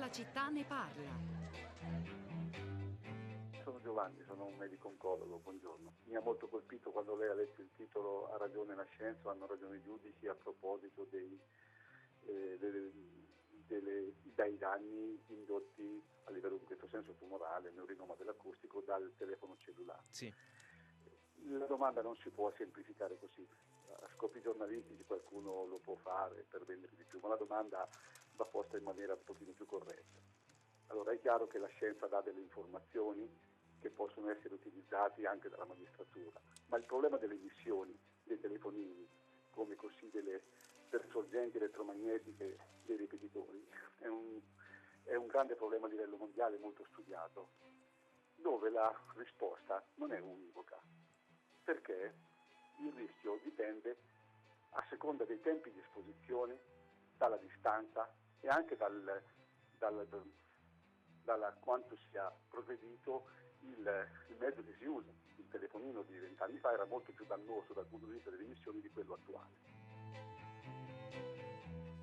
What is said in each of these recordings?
la città ne parla. Sono Giovanni, sono un medico oncologo, buongiorno. Mi ha molto colpito quando lei ha letto il titolo Ha ragione la scienza, hanno ragione i giudici a proposito dei, eh, delle, delle, dai danni indotti a livello in questo senso tumorale, neurinoma dell'acustico, dal telefono cellulare. Sì. La domanda non si può semplificare così. A scopi giornalistici qualcuno lo può fare per vendere di più, ma la domanda va posta in maniera un pochino più corretta. Allora è chiaro che la scienza dà delle informazioni che possono essere utilizzate anche dalla magistratura, ma il problema delle emissioni dei telefonini, come così delle sorgenti elettromagnetiche dei ripetitori, è un, è un grande problema a livello mondiale molto studiato, dove la risposta non è univoca, perché il rischio dipende a seconda dei tempi di esposizione, dalla distanza e anche dal, dal, dalla quanto sia progredito il, il, mezzo che si usa. Il telefonino di vent'anni fa era molto più dannoso dal punto di vista delle emissioni di quello attuale.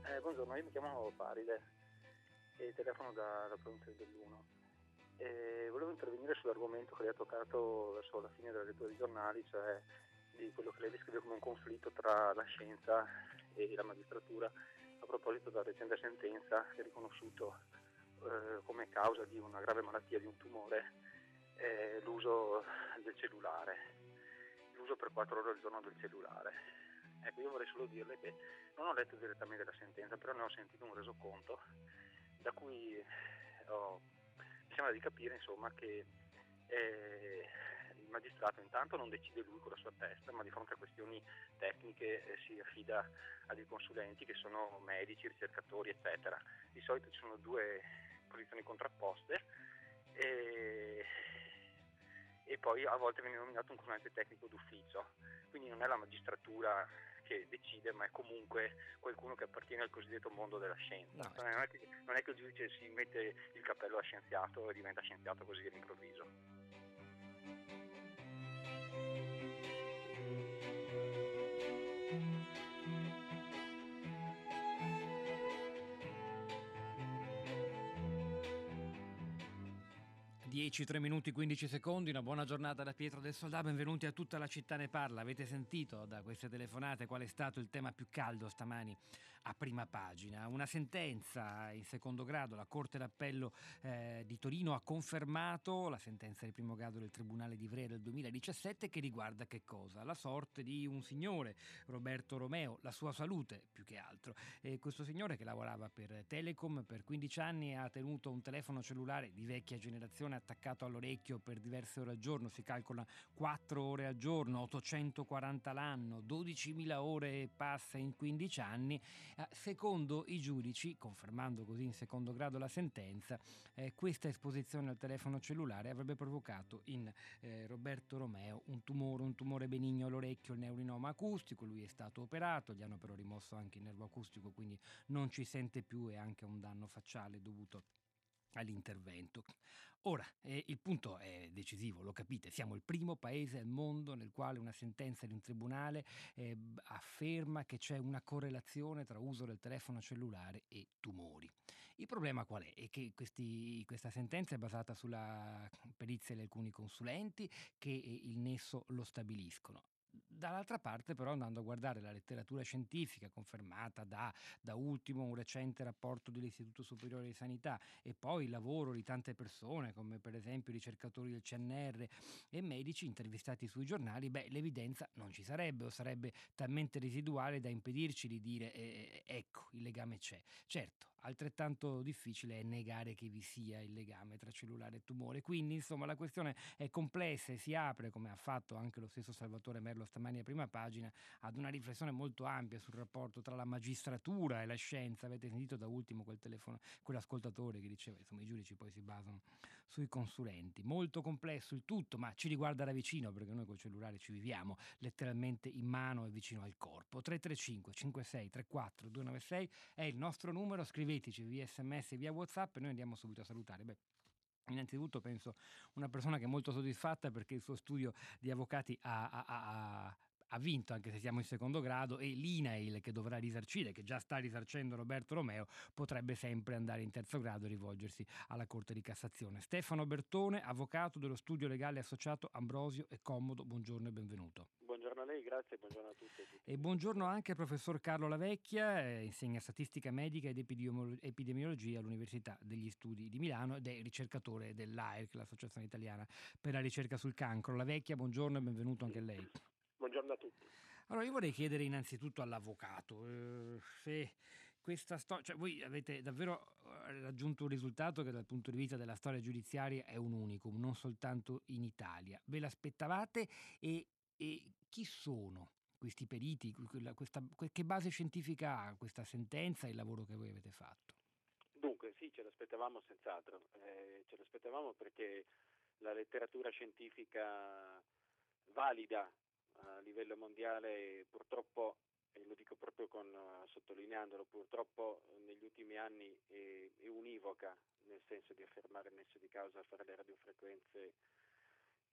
Eh, buongiorno, io mi chiamo Parile e telefono da, da provincia del Belluno. E volevo intervenire sull'argomento che lei ha toccato verso la fine della lettura dei giornali, cioè di quello che lei descrive come un conflitto tra la scienza e la magistratura proposito della recente sentenza che ha riconosciuto eh, come causa di una grave malattia, di un tumore, eh, l'uso del cellulare, l'uso per 4 ore al giorno del cellulare. Ecco, io vorrei solo dirle che non ho letto direttamente la sentenza, però ne ho sentito un resoconto da cui ho, mi sembra di capire insomma, che eh, il magistrato intanto non decide lui con la sua testa, ma di fronte a questioni tecniche eh, si affida a dei consulenti che sono medici, ricercatori, eccetera. Di solito ci sono due posizioni contrapposte e, e poi a volte viene nominato un consulente tecnico d'ufficio, quindi non è la magistratura che decide, ma è comunque qualcuno che appartiene al cosiddetto mondo della scienza. No. Non, è che, non, è che, il giudice si mette il cappello a scienziato e diventa scienziato così all'improvviso. 10, 3 minuti 15 secondi, una buona giornata da Pietro del Soldà, benvenuti a tutta la città ne parla. Avete sentito da queste telefonate qual è stato il tema più caldo stamani a prima pagina? Una sentenza in secondo grado, la Corte d'Appello eh, di Torino ha confermato la sentenza di primo grado del Tribunale di Ivrea del 2017 che riguarda che cosa? La sorte di un signore, Roberto Romeo, la sua salute più che altro. E questo signore che lavorava per Telecom per 15 anni ha tenuto un telefono cellulare di vecchia generazione attaccato all'orecchio per diverse ore al giorno, si calcola 4 ore al giorno, 840 l'anno, 12.000 ore passa in 15 anni, eh, secondo i giudici, confermando così in secondo grado la sentenza, eh, questa esposizione al telefono cellulare avrebbe provocato in eh, Roberto Romeo un tumore, un tumore benigno all'orecchio, il neurinoma acustico, lui è stato operato, gli hanno però rimosso anche il nervo acustico, quindi non ci sente più e anche un danno facciale dovuto all'intervento. Ora, eh, il punto è decisivo, lo capite, siamo il primo paese al mondo nel quale una sentenza di un tribunale eh, afferma che c'è una correlazione tra uso del telefono cellulare e tumori. Il problema qual è? È che questi, questa sentenza è basata sulla perizia di alcuni consulenti che il nesso lo stabiliscono. Dall'altra parte però andando a guardare la letteratura scientifica confermata da, da, ultimo un recente rapporto dell'Istituto Superiore di Sanità e poi il lavoro di tante persone come per esempio ricercatori del CNR e medici intervistati sui giornali, beh l'evidenza non ci sarebbe o sarebbe talmente residuale da impedirci di dire eh, ecco il legame c'è. Certo, altrettanto difficile è negare che vi sia il legame tra cellulare e tumore, quindi insomma la questione è complessa e si apre come ha fatto anche lo stesso Salvatore Merlo stamani a prima pagina, ad una riflessione molto ampia sul rapporto tra la magistratura e la scienza. Avete sentito da ultimo quel telefono, quell'ascoltatore che diceva insomma i giudici poi si basano sui consulenti. Molto complesso il tutto, ma ci riguarda da vicino perché noi col cellulare ci viviamo letteralmente in mano e vicino al corpo. 335 56 34 296 è il nostro numero, scriveteci via sms via whatsapp e noi andiamo subito a salutare. Beh, Innanzitutto penso una persona che è molto soddisfatta perché il suo studio di avvocati ha, ha, ha, ha vinto anche se siamo in secondo grado e l'INAIL che dovrà risarcire, che già sta risarcendo Roberto Romeo, potrebbe sempre andare in terzo grado e rivolgersi alla Corte di Cassazione. Stefano Bertone, avvocato dello studio legale associato Ambrosio e Commodo, buongiorno e benvenuto. Lei, grazie, buongiorno a tutti. E, e buongiorno anche al professor Carlo Lavecchia, eh, insegna statistica medica ed epidemiologia all'Università degli Studi di Milano ed è ricercatore dell'AIRC, l'Associazione Italiana per la ricerca sul cancro. Lavecchia, buongiorno e benvenuto anche a lei. Buongiorno a tutti. Allora, io vorrei chiedere innanzitutto all'avvocato eh, se questa storia, cioè voi avete davvero eh, raggiunto un risultato che dal punto di vista della storia giudiziaria è un unicum, non soltanto in Italia. Ve l'aspettavate e, e chi sono questi periti? Questa, che base scientifica ha questa sentenza e il lavoro che voi avete fatto? Dunque, sì, ce l'aspettavamo senz'altro. Eh, ce l'aspettavamo perché la letteratura scientifica valida a livello mondiale purtroppo, e lo dico proprio con, sottolineandolo, purtroppo negli ultimi anni è, è univoca nel senso di affermare il nesso di causa fra le radiofrequenze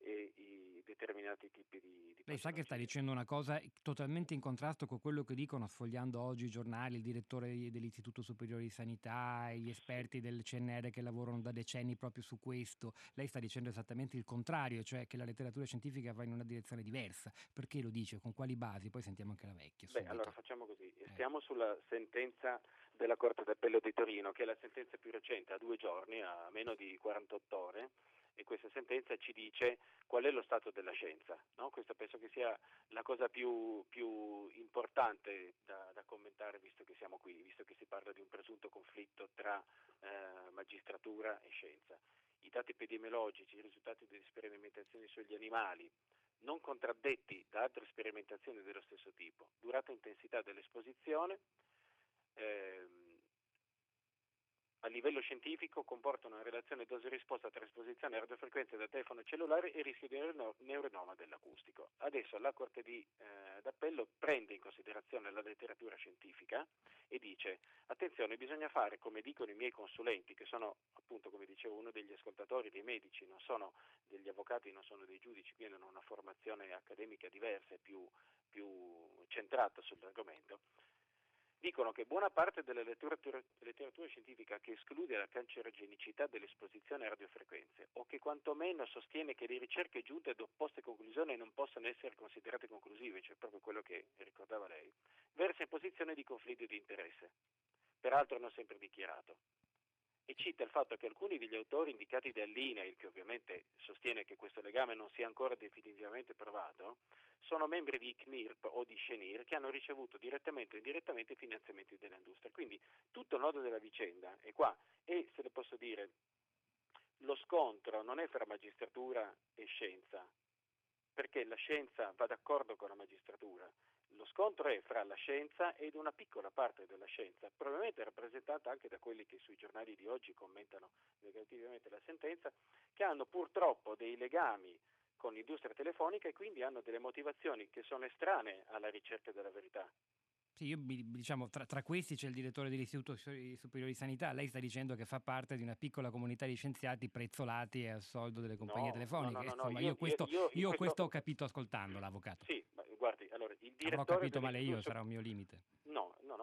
e i determinati tipi di, di Lei sa che sta dicendo una cosa totalmente in contrasto con quello che dicono sfogliando oggi i giornali, il direttore dell'Istituto Superiore di Sanità, gli esperti del CNR che lavorano da decenni proprio su questo. Lei sta dicendo esattamente il contrario, cioè che la letteratura scientifica va in una direzione diversa. Perché lo dice? Con quali basi? Poi sentiamo anche la vecchia. Beh, allora facciamo così. Eh. Stiamo sulla sentenza della Corte d'Appello di Torino, che è la sentenza più recente, a due giorni, a meno di 48 ore e questa sentenza ci dice qual è lo stato della scienza. No? Questa penso che sia la cosa più, più importante da, da, commentare visto che siamo qui, visto che si parla di un presunto conflitto tra eh, magistratura e scienza. I dati epidemiologici, i risultati delle sperimentazioni sugli animali, non contraddetti da altre sperimentazioni dello stesso tipo, durata e intensità dell'esposizione, ehm, a livello scientifico comportano una relazione dose-risposta tra esposizione a radiofrequenze da telefono cellulare e rischio di neuronoma dell'acustico. Adesso la Corte di, eh, d'Appello prende in considerazione la letteratura scientifica e dice attenzione bisogna fare come dicono i miei consulenti che sono appunto come dicevo uno degli ascoltatori dei medici, non sono degli avvocati, non sono dei giudici, quindi hanno una formazione accademica diversa e più, più centrata sull'argomento dicono che buona parte della letteratura, letteratura, scientifica che esclude la cancerogenicità dell'esposizione a radiofrequenze o che quantomeno sostiene che le ricerche giunte ad opposte conclusioni non possono essere considerate conclusive, cioè proprio quello che ricordava lei, versa in posizione di conflitto di interesse, peraltro non sempre dichiarato. E cita il fatto che alcuni degli autori indicati dall'INAIL, che ovviamente sostiene che questo legame non sia ancora definitivamente provato, sono membri di CNIRP o di Scenir che hanno ricevuto direttamente o indirettamente finanziamenti dell'industria. Quindi tutto il nodo della vicenda è qua e se le posso dire, lo scontro non è fra magistratura e scienza, perché la scienza va d'accordo con la magistratura, lo scontro è fra la scienza ed una piccola parte della scienza, probabilmente rappresentata anche da quelli che sui giornali di oggi commentano negativamente la sentenza, che hanno purtroppo dei legami con l'industria telefonica e quindi hanno delle motivazioni che sono estranee alla ricerca della verità. Sì, io, diciamo, tra, tra, questi c'è il direttore dell'Istituto Superiore di Sanità. Lei sta dicendo che fa parte di una piccola comunità di scienziati prezzolati al soldo delle compagnie no, telefoniche. No, no, Insomma, io, io, questo, io, questo... questo ho capito ascoltando l'avvocato. Sì, guardi, allora, il direttore... Avrò capito male io, sarà un mio limite.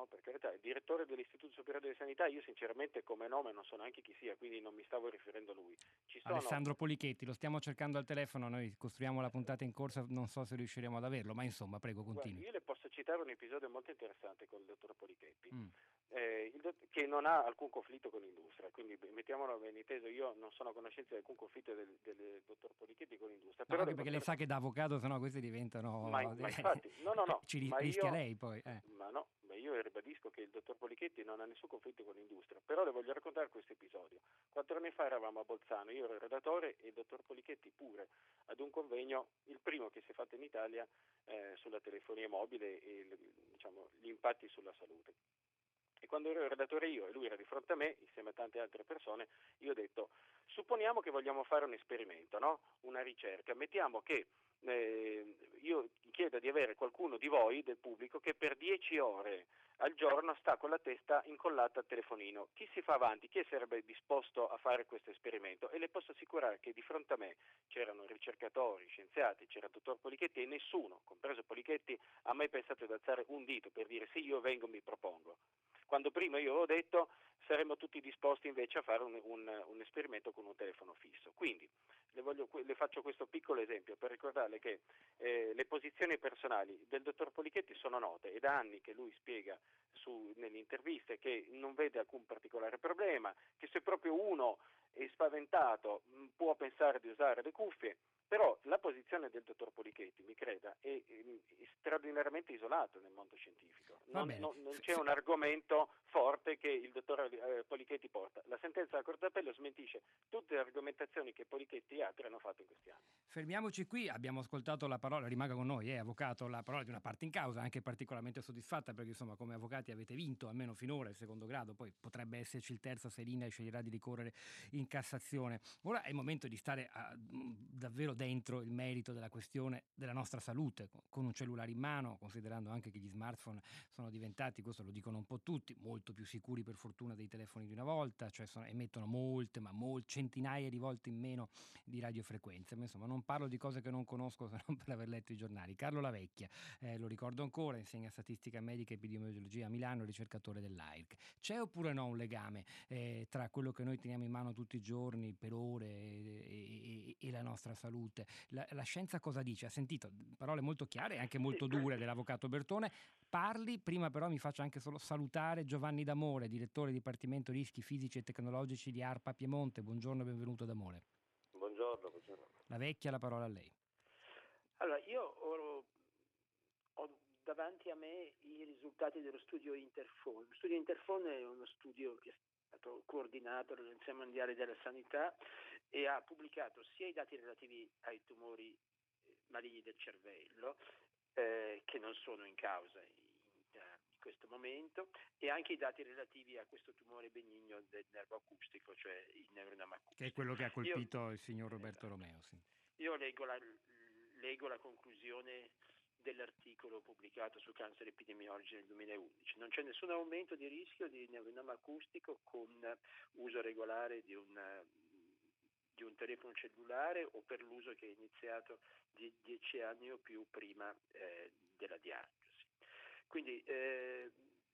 No, per carità, il direttore dell'Istituto Superiore di Sanità, io sinceramente come nome non so neanche chi sia, quindi non mi stavo riferendo a lui. Sono... Alessandro Polichetti, lo stiamo cercando al telefono, noi costruiamo la puntata in corsa, non so se riusciremo ad averlo, ma insomma, prego, continui. Guardi, io le posso citare un episodio molto interessante con il dottor Polichetti. Mm eh, che non ha alcun conflitto con l'industria, quindi mettiamolo ben inteso, io non sono a conoscenza di alcun conflitto del, del dottor Polichetti con l'industria. No, anche perché lei sa che da avvocato sennò questi diventano... Ma, ma infatti, no, no, no. Ci rischia io, lei poi. Eh. Ma no, ma io ribadisco che il dottor Polichetti non ha nessun conflitto con l'industria, però le voglio raccontare questo episodio. Quattro anni fa eravamo a Bolzano, io ero il redattore e il dottor Polichetti pure, ad un convegno, il primo che si è fatto in Italia eh, sulla telefonia mobile e diciamo, gli impatti sulla salute. E quando ero redattore io e lui era di fronte a me, insieme a tante altre persone, io ho detto, supponiamo che vogliamo fare un esperimento, no? una ricerca, mettiamo che eh, io chiedo di avere qualcuno di voi, del pubblico, che per 10 ore al giorno sta con la testa incollata al telefonino. Chi si fa avanti? Chi sarebbe disposto a fare questo esperimento? E le posso assicurare che di fronte a me c'erano ricercatori, scienziati, c'era il dottor Polichetti e nessuno, compreso Polichetti, ha mai pensato di alzare un dito per dire sì, io vengo, mi propongo. Quando prima io avevo detto saremmo tutti disposti invece a fare un, un, un esperimento con un telefono fisso. Quindi le, voglio, le, faccio questo piccolo esempio per ricordarle che eh, le posizioni personali del dottor Polichetti sono note, è da anni che lui spiega su, nelle interviste che non vede alcun particolare problema, che se proprio uno è spaventato può pensare di usare le cuffie, però la posizione del dottor Polichetti, mi creda, è, è straordinariamente isolata nel mondo scientifico. Non, non, non c'è un argomento forte che il dottor eh, Polichetti porta. La sentenza della Corte d'Appello smentisce tutte le argomentazioni che Polichetti e altri hanno fatto in questi anni. Fermiamoci qui, abbiamo ascoltato la parola, rimanga con noi, eh, avvocato, la parola di una parte in causa, anche particolarmente soddisfatta perché insomma come avvocati avete vinto almeno finora il secondo grado, poi potrebbe esserci il terzo se l'INA sceglierà di ricorrere in Cassazione. Ora è il momento di stare a, davvero dentro il merito della questione della nostra salute, con un cellulare in mano, considerando anche che gli smartphone sono diventati, questo lo dicono un po' tutti, molto più sicuri per fortuna dei telefoni di una volta, cioè sono, emettono molte, ma mol, centinaia di volte in meno di radiofrequenze. Ma insomma, non parlo di cose che non conosco se non per aver letto i giornali. Carlo Lavecchia, eh, lo ricordo ancora, insegna statistica medica e epidemiologia a Milano, ricercatore dell'AIRC. C'è oppure no un legame eh, tra quello che noi teniamo in mano tutti i giorni per ore e, e, e la nostra salute? salute. La, la, scienza cosa dice? Ha sentito parole molto chiare e anche molto dure dell'avvocato Bertone. Parli, prima però mi faccio anche solo salutare Giovanni D'Amore, direttore Dipartimento Rischi Fisici e Tecnologici di ARPA Piemonte. Buongiorno e benvenuto D'Amore. Buongiorno, buongiorno. La vecchia, la parola a lei. Allora, io ho, ho davanti a me i risultati dello studio Interphone. Lo studio Interphone è uno studio che stato coordinato dall'Agenzia Mondiale della Sanità e ha pubblicato sia i dati relativi ai tumori eh, maligni del cervello, eh, che non sono in causa questo momento, e anche i dati relativi a questo tumore benigno del nervo acustico, cioè il neuronama acustico. Che è quello che ha colpito Io, il signor Roberto esatto. Romeo. Sì. Io leggo la, leggo la conclusione dell'articolo pubblicato su Cancer Epidemiology nel 2011. Non c'è nessun aumento di rischio di neuronoma acustico con uso regolare di un, di un telefono cellulare o per l'uso che è iniziato di dieci anni o più prima eh, della diagnosi. Quindi eh,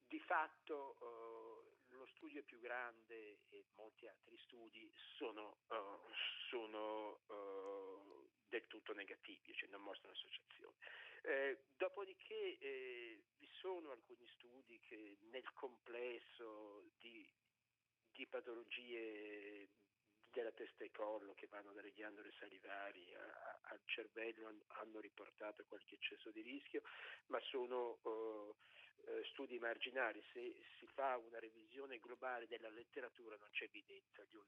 di fatto eh, lo studio più grande e molti altri studi sono, uh, sono uh, del tutto negativi, cioè non mostrano associazione. Eh, dopodiché eh, vi sono alcuni studi che nel complesso di, di patologie della testa e collo che vanno dalle ghiandole salivari al cervello hanno riportato qualche eccesso di rischio, ma sono uh, studi marginali. Se si fa una revisione globale della letteratura non c'è evidenza di un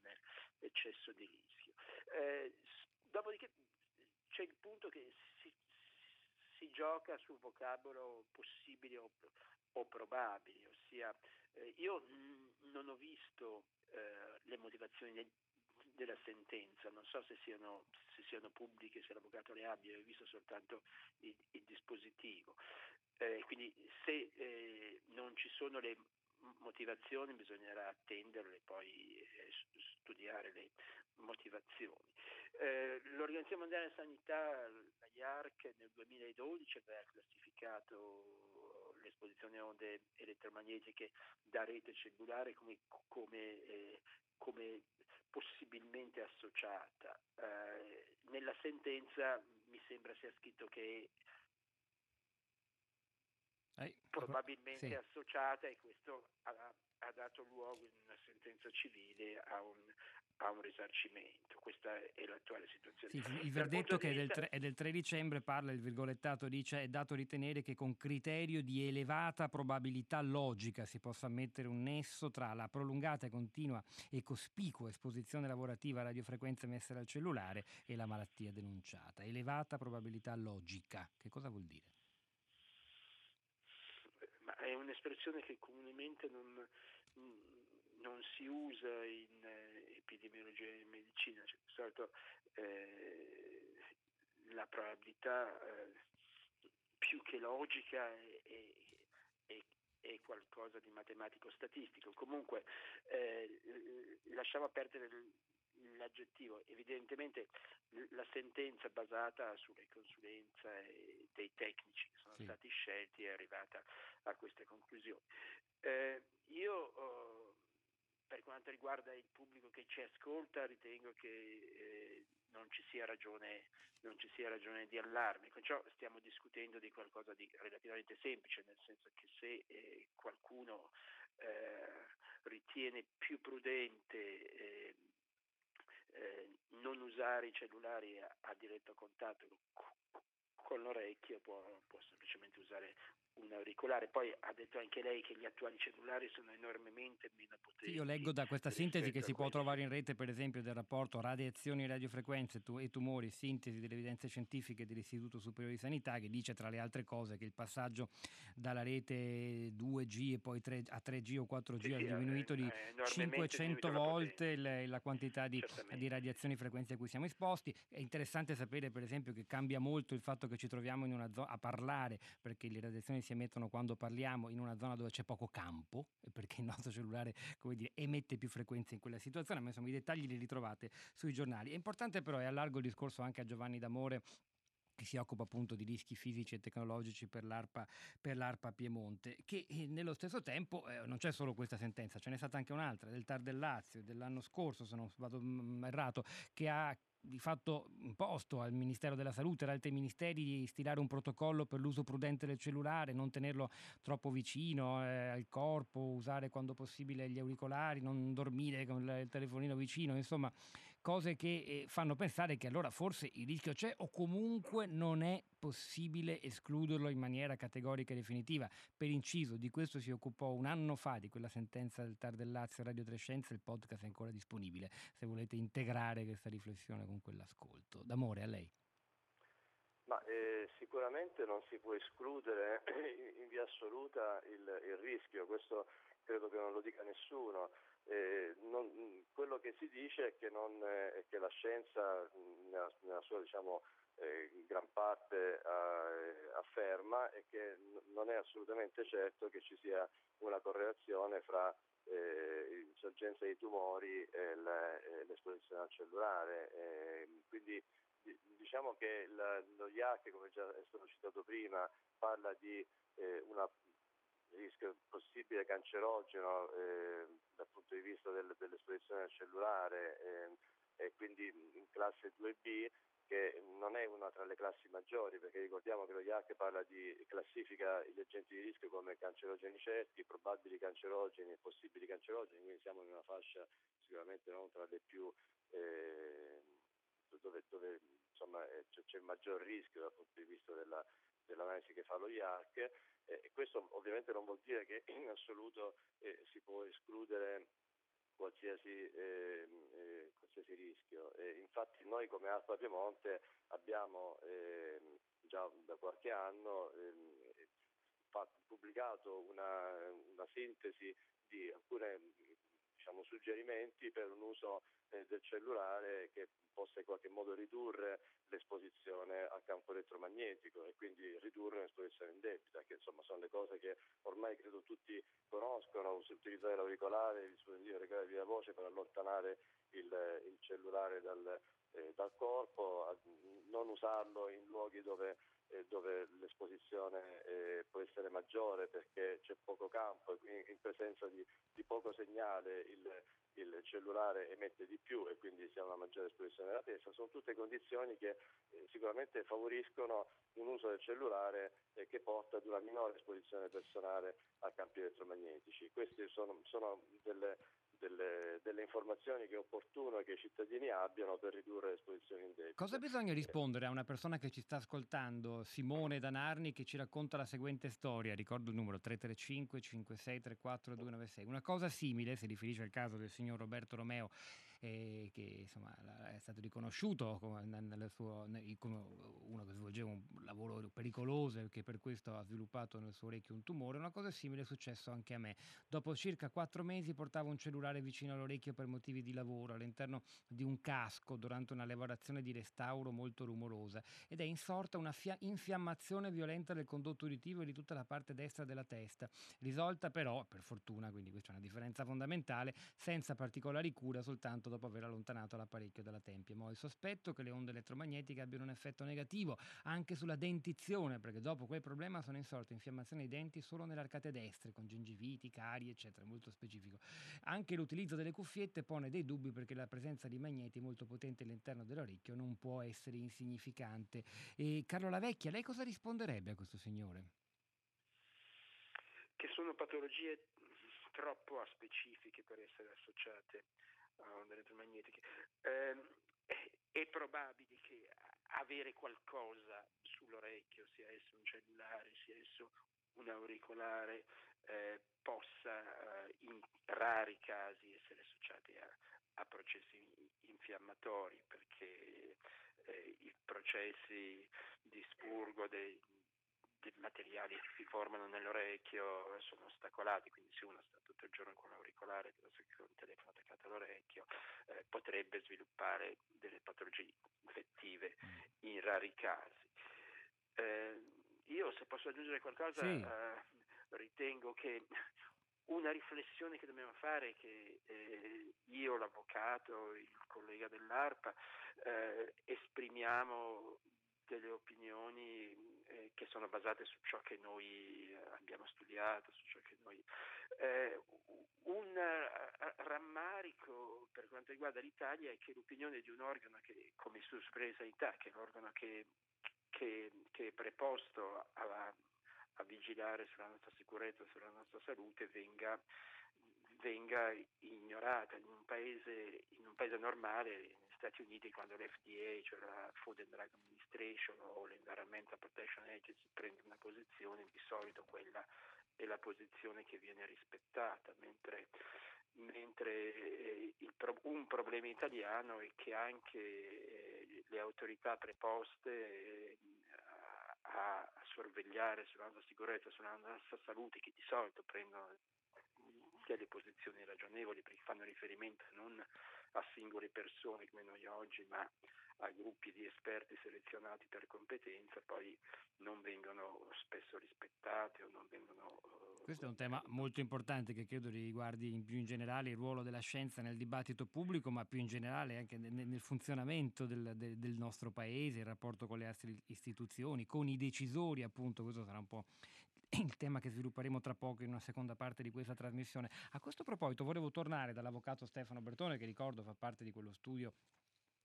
eccesso di rischio. Eh, dopodiché c'è il punto che si, si gioca sul vocabolo possibili o, o probabili, ossia eh, io mh, non ho visto eh, le motivazioni della sentenza, non so se siano, se siano, pubbliche, se l'avvocato le abbia, ho visto soltanto il, il dispositivo. Eh, quindi se eh, non ci sono le motivazioni bisognerà attenderle e poi eh, studiare le motivazioni. Eh, L'Organizzazione Mondiale della Sanità, la IARC, nel 2012 aveva classificato l'esposizione a onde elettromagnetiche da rete cellulare come, come, eh, come possibilmente associata. Eh, nella sentenza mi sembra sia scritto che eh, probabilmente sì. associata e questo ha, ha, dato luogo in una sentenza civile a un, a un risarcimento. Questa è l'attuale situazione. Sì, il verdetto che vista... è, del 3, è del 3 dicembre parla, il virgolettato dice è dato ritenere che con criterio di elevata probabilità logica si possa mettere un nesso tra la prolungata e continua e cospicua esposizione lavorativa a radiofrequenze messe dal cellulare e la malattia denunciata. Elevata probabilità logica, che cosa vuol dire? Ma è un'espressione che comunemente non, non si usa in eh, epidemiologia e in medicina, cioè, di solito eh, la probabilità eh, più che logica è, è, è, qualcosa di matematico-statistico. Comunque eh, lasciamo perdere l'aggettivo, evidentemente la sentenza basata sulle consulenze dei tecnici che sono sì. stati scelti è arrivata a queste conclusioni. Eh, io oh, per quanto riguarda il pubblico che ci ascolta ritengo che eh, non, ci ragione, non, ci sia ragione, di allarme, con ciò stiamo discutendo di qualcosa di relativamente semplice, nel senso che se eh, qualcuno eh, ritiene più prudente eh, eh, non usare i cellulari a, a diretto contatto con l'orecchio può, può semplicemente usare un auricolare. Poi ha detto anche lei che gli attuali cellulari sono enormemente meno potenti. io leggo da questa sintesi che si può trovare in rete, per esempio, del rapporto Radiazioni radiofrequenze e tumori, sintesi delle evidenze scientifiche dell'Istituto Superiore di Sanità, che dice tra le altre cose che il passaggio dalla rete 2G e poi 3, a 3G o 4G sì, ha diminuito di 500 volte la, la quantità di, di, radiazioni e frequenze a cui siamo esposti. È interessante sapere, per esempio, che cambia molto il fatto che ci troviamo in una zona a parlare, perché le radiazioni si emettono quando parliamo in una zona dove c'è poco campo, perché il nostro cellulare come dire, emette più frequenze in quella situazione, ma insomma i dettagli li ritrovate sui giornali. È importante però, e allargo il discorso anche a Giovanni D'Amore, che si occupa appunto di rischi fisici e tecnologici per l'ARPA, per l'ARPA Piemonte, che eh, nello stesso tempo eh, non c'è solo questa sentenza, ce n'è stata anche un'altra del TAR del Lazio dell'anno scorso, se non vado mm, errato, che ha di fatto imposto al Ministero della Salute e ad altri ministeri di stilare un protocollo per l'uso prudente del cellulare, non tenerlo troppo vicino eh, al corpo, usare quando possibile gli auricolari, non dormire con il telefonino vicino, insomma cose che eh, fanno pensare che allora forse il rischio c'è o comunque non è possibile escluderlo in maniera categorica e definitiva. Per inciso, di questo si occupò un anno fa, di quella sentenza del Tar del Lazio Radio Trescenza, il podcast è ancora disponibile se volete integrare questa riflessione con quell'ascolto. D'amore a lei. Ma eh, sicuramente non si può escludere in via assoluta il, il rischio, questo credo che non lo dica nessuno. Eh, non, quello che si dice è che, non, eh, che la scienza nella, nella sua diciamo, eh, gran parte eh, afferma è che n- non è assolutamente certo che ci sia una correlazione fra eh, l'insorgenza di tumori e le, l'esposizione al cellulare. Ehm, quindi diciamo che la, lo IAC, come già è stato citato prima, parla di eh, un rischio possibile cancerogeno eh, dal punto di vista del, dell'esposizione cellulare eh, e quindi in classe 2B che non è una tra le classi maggiori, perché ricordiamo che lo IAC parla di classifica gli agenti di rischio come cancerogeni certi, probabili cancerogeni e possibili cancerogeni, quindi siamo in una fascia sicuramente non tra le più eh, dove, dove insomma, eh, c'è il maggior rischio dal punto di vista della, dell'analisi che fa lo IARC e questo ovviamente non vuol dire che in assoluto eh, si può escludere qualsiasi, eh, eh, qualsiasi rischio. infatti noi come Alfa Piemonte abbiamo ehm, già da qualche anno ehm, fatto, pubblicato una, una sintesi di alcune diciamo, suggerimenti per un uso eh, del cellulare che possa in qualche modo ridurre l'esposizione al campo elettromagnetico e quindi ridurre l'esposizione indebita, che insomma sono le cose che ormai credo tutti conoscono, utilizzare l'auricolare, il dispositivo regolare via voce per allontanare il, il cellulare dal, eh, dal corpo, non usarlo in luoghi dove dove l'esposizione eh, può essere maggiore perché c'è poco campo e in presenza di, di poco segnale il, il, cellulare emette di più e quindi si ha una maggiore esposizione della testa, sono tutte condizioni che eh, sicuramente favoriscono un uso del cellulare eh, che porta ad una minore esposizione personale a campi elettromagnetici. Queste sono, sono delle delle, delle, informazioni che è opportuno che i cittadini abbiano per ridurre l'esposizione in debito. Cosa bisogna rispondere a una persona che ci sta ascoltando, Simone Danarni, che ci racconta la seguente storia? Ricordo il numero 335 5634 296. Una cosa simile, si riferisce al caso del signor Roberto Romeo, eh, che insomma, è stato riconosciuto come, suo, come, uno che svolgeva un lavoro pericoloso e che per questo ha sviluppato nel suo orecchio un tumore. Una cosa simile è successo anche a me. Dopo circa quattro mesi portavo un cellulare vicino all'orecchio per motivi di lavoro all'interno di un casco durante una lavorazione di restauro molto rumorosa ed è insorta una fia- infiammazione violenta del condotto uditivo e di tutta la parte destra della testa, risolta però, per fortuna, quindi questa è una differenza fondamentale, senza particolari cura soltanto dopo aver allontanato l'apparecchio dalla tempia. Ma ho il sospetto che le onde elettromagnetiche abbiano un effetto negativo anche sulla dentizione, perché dopo quel problema sono insorte infiammazioni dei denti solo nelle arcate destre, con gingiviti, cari, eccetera, molto specifico. Anche l'utilizzo delle cuffiette pone dei dubbi perché la presenza di magneti molto potenti all'interno dell'orecchio non può essere insignificante. E Carlo Lavecchia, lei cosa risponderebbe a questo signore? Che sono patologie troppo specifiche per essere associate onde elettromagnetiche. Eh, è probabile che avere qualcosa sull'orecchio, sia esso un cellulare, sia esso un auricolare, eh, possa eh, in rari casi essere associati a, a processi infiammatori, perché eh, i processi di spurgo dei, dei materiali che si formano nell'orecchio sono ostacolati, quindi se uno sta tutto il giorno con l'auricolare con il telefono attaccato all'orecchio, eh, potrebbe sviluppare delle patologie infettive mm. in rari casi. Eh, io se posso aggiungere qualcosa, sì. eh, ritengo che una riflessione che dobbiamo fare che eh, io, l'avvocato, il collega dell'ARPA, eh, esprimiamo delle opinioni eh, che sono basate su ciò che noi eh, abbiamo studiato, su ciò che noi... Eh, un uh, rammarico per quanto riguarda l'Italia è che l'opinione di un organo che, come il Istituto Superiore di Sanità, che è l'organo che, che, che è preposto a, a, vigilare sulla nostra sicurezza, sulla nostra salute, venga venga ignorata in un paese, in un paese normale, Stati Uniti quando l'FDA, cioè la Food and Drug Administration o l'Environmental Protection Agency prende una posizione, di solito quella è la posizione che viene rispettata, mentre, mentre eh, pro, un problema italiano è che anche eh, le autorità preposte eh, a sorvegliare sulla nostra sicurezza, sulla nostra salute, che di solito prendono delle posizioni ragionevoli perché fanno riferimento non a singole persone come noi oggi, ma a gruppi di esperti selezionati per competenza, poi non vengono spesso rispettate o non vengono... Eh, Questo è un tema molto importante che credo riguardi in più in generale il ruolo della scienza nel dibattito pubblico, ma più in generale anche nel, funzionamento del, del, nostro paese, il rapporto con le altre istituzioni, con i decisori, appunto, questo sarà un po' il tema che svilupperemo tra poco in una seconda parte di questa trasmissione. A questo proposito volevo tornare dall'avvocato Stefano Bertone che ricordo fa parte di quello studio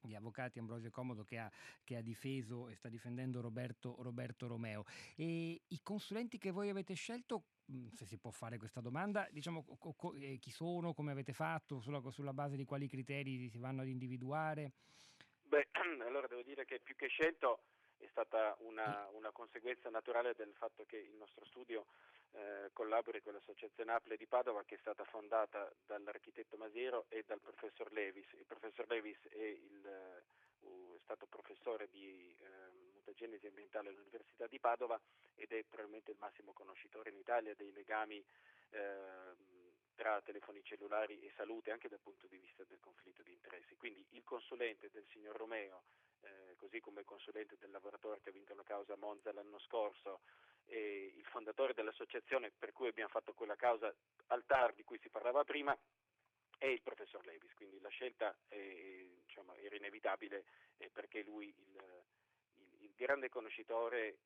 di avvocati Ambrosio Comodo che ha, che ha, difeso e sta difendendo Roberto, Roberto Romeo. E i consulenti che voi avete scelto mm, se si può fare questa domanda, diciamo eh, chi sono, come avete fatto, sulla, sulla, base di quali criteri si vanno ad individuare? Beh, allora devo dire che più che scelto è stata una, una, conseguenza naturale del fatto che il nostro studio eh, collabori con l'Associazione Aple di Padova che è stata fondata dall'architetto Masiero e dal professor Levis. Il professor Levis è, il, uh, è stato professore di eh, mutagenesi ambientale all'Università di Padova ed è probabilmente il massimo conoscitore in Italia dei legami eh, tra telefoni cellulari e salute anche dal punto di vista del conflitto di interessi. Quindi il consulente del signor Romeo, eh, così come il consulente del lavoratore che ha vinto la causa Monza l'anno scorso e il fondatore dell'associazione per cui abbiamo fatto quella causa al TAR di cui si parlava prima, è il professor Levis, quindi la scelta è, diciamo, era inevitabile eh, perché lui il, il, il grande conoscitore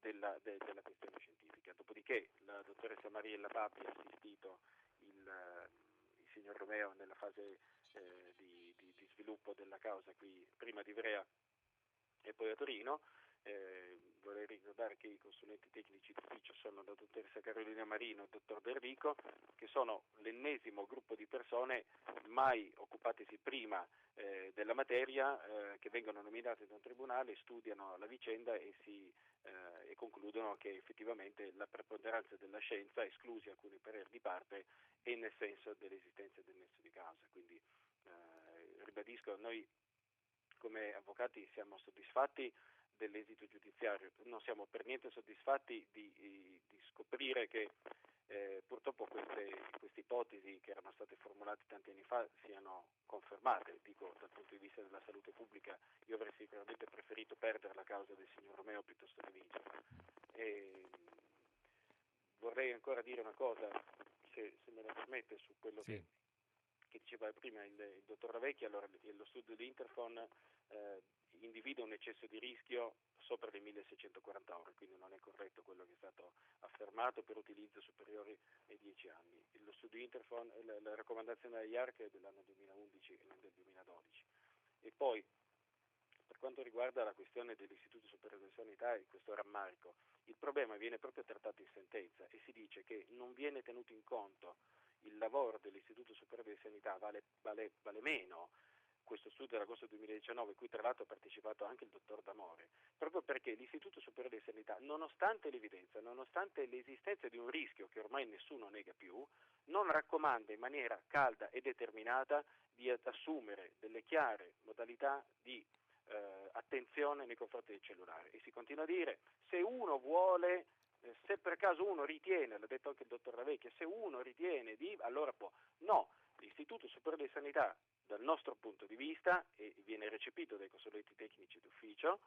della, de, della, questione scientifica. Dopodiché la dottoressa Mariella Papi ha assistito il, il signor Romeo nella fase eh, di, di, di, sviluppo della causa qui prima di Ivrea e poi a Torino. Eh, vorrei ricordare che i consulenti tecnici d'ufficio sono la dottoressa Carolina Marino e il dottor Berrico, che sono l'ennesimo gruppo di persone mai occupatesi prima eh, della materia, eh, che vengono nominate da un tribunale, studiano la vicenda e, si, eh, e, concludono che effettivamente la preponderanza della scienza, esclusi alcuni pareri di parte, è nel senso dell'esistenza del nesso di causa. Quindi eh, ribadisco, noi come avvocati siamo soddisfatti dell'esito giudiziario. Non siamo per niente soddisfatti di, di scoprire che eh, purtroppo queste, queste, ipotesi che erano state formulate tanti anni fa siano confermate, dico dal punto di vista della salute pubblica io avrei sicuramente preferito perdere la causa del signor Romeo piuttosto che vincerla. E, vorrei ancora dire una cosa, se, se me la permette, su quello sì. che, che, diceva prima il, il dottor Ravecchia, allora, lo studio di Interfon eh, individua un eccesso di rischio sopra le 1640 ore, quindi non è corretto quello che è stato affermato per utilizzo superiori ai 10 anni. Lo studio Interfon, la, la raccomandazione degli ARC è dell'anno 2011 e non del 2012. E poi, per quanto riguarda la questione dell'Istituto Superiore di Sanità e questo rammarico, il problema viene proprio trattato in sentenza e si dice che non viene tenuto in conto il lavoro dell'Istituto Superiore di Sanità vale, vale, vale meno questo studio dell'agosto 2019, cui tra l'altro ha partecipato anche il dottor D'Amore, proprio perché l'Istituto Superiore di Sanità, nonostante l'evidenza, nonostante l'esistenza di un rischio che ormai nessuno nega più, non raccomanda in maniera calda e determinata di assumere delle chiare modalità di eh, attenzione nei confronti del cellulare. E si continua a dire, se uno vuole eh, se per caso uno ritiene, l'ha detto anche il dottor Ravecchia, se uno ritiene di, allora può. No, l'Istituto Superiore di Sanità dal nostro punto di vista, e viene recepito dai consulenti tecnici d'ufficio,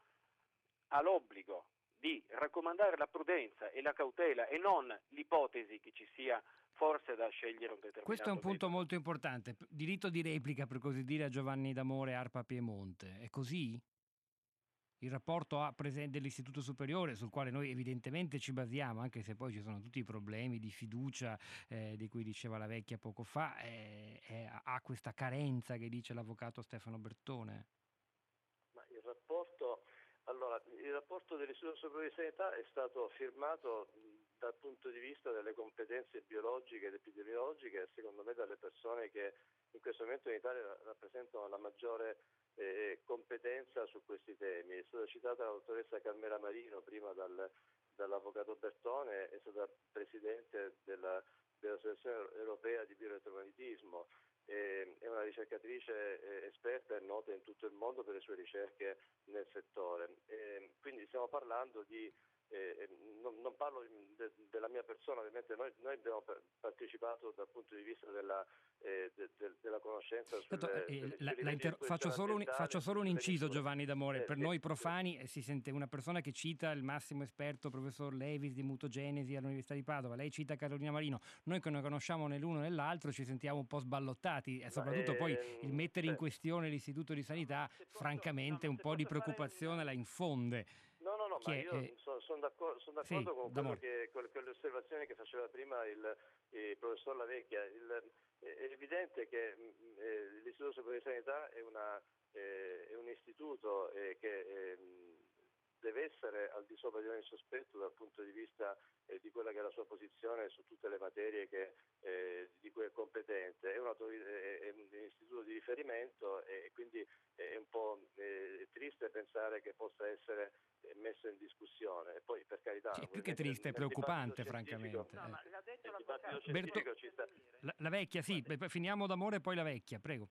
ha l'obbligo di raccomandare la prudenza e la cautela e non l'ipotesi che ci sia forse da scegliere un determinato Questo è un punto metodo. molto importante. Diritto di replica, per così dire, a Giovanni D'Amore Arpa Piemonte. È così? Il rapporto a presente dell'istituto superiore sul quale noi evidentemente ci basiamo, anche se poi ci sono tutti i problemi di fiducia eh, di cui diceva la vecchia poco fa, eh, eh, ha questa carenza che dice l'avvocato Stefano Bertone? Ma il rapporto, allora, il rapporto dell'istituto superiore di sanità è stato firmato dal punto di vista delle competenze biologiche ed epidemiologiche, secondo me dalle persone che in questo momento in Italia rappresentano la maggiore eh, competenza su questi temi. È stata citata la dottoressa Carmela Marino prima dal, dall'avvocato Bertone, è stata presidente della, dell'Associazione Europea di Bioelettromagnetismo, eh, è una ricercatrice eh, esperta e nota in tutto il mondo per le sue ricerche nel settore. Quindi stiamo parlando di eh, non, non, parlo de, della mia persona, ovviamente noi, noi, abbiamo partecipato dal punto di vista della, eh, de, de, della conoscenza. Sulle, Certo, eh, la, la inter- faccio, solo un, faccio, solo un, inciso Giovanni D'Amore, per noi profani eh, si sente una persona che cita il massimo esperto professor Levis di mutogenesi all'Università di Padova, lei cita Carolina Marino, noi che non conosciamo né l'uno né l'altro ci sentiamo un po' sballottati. E soprattutto poi il mettere in questione l'istituto di sanità, francamente un po' di preoccupazione la infonde. No, no, no, ma io eh... sono, sono d'accordo, sono d'accordo sì, con quello che, quelle osservazioni che faceva prima il, il professor Lavecchia. Il, è evidente che mm, eh, l'Istituto Superiore di Sanità è, una, eh, è un istituto eh, che ehm, deve essere al di sopra di ogni sospetto dal punto di vista eh, di quella che è la sua posizione su tutte le materie che, eh, di cui è competente. È un, è un, istituto di riferimento e quindi è un po' eh, triste pensare che possa essere eh, messo in discussione. E poi per carità... Sì, più che triste, è preoccupante francamente. No, ma l'ha detto Berto... la, la, vecchia, sì, finiamo d'amore e poi la vecchia, prego.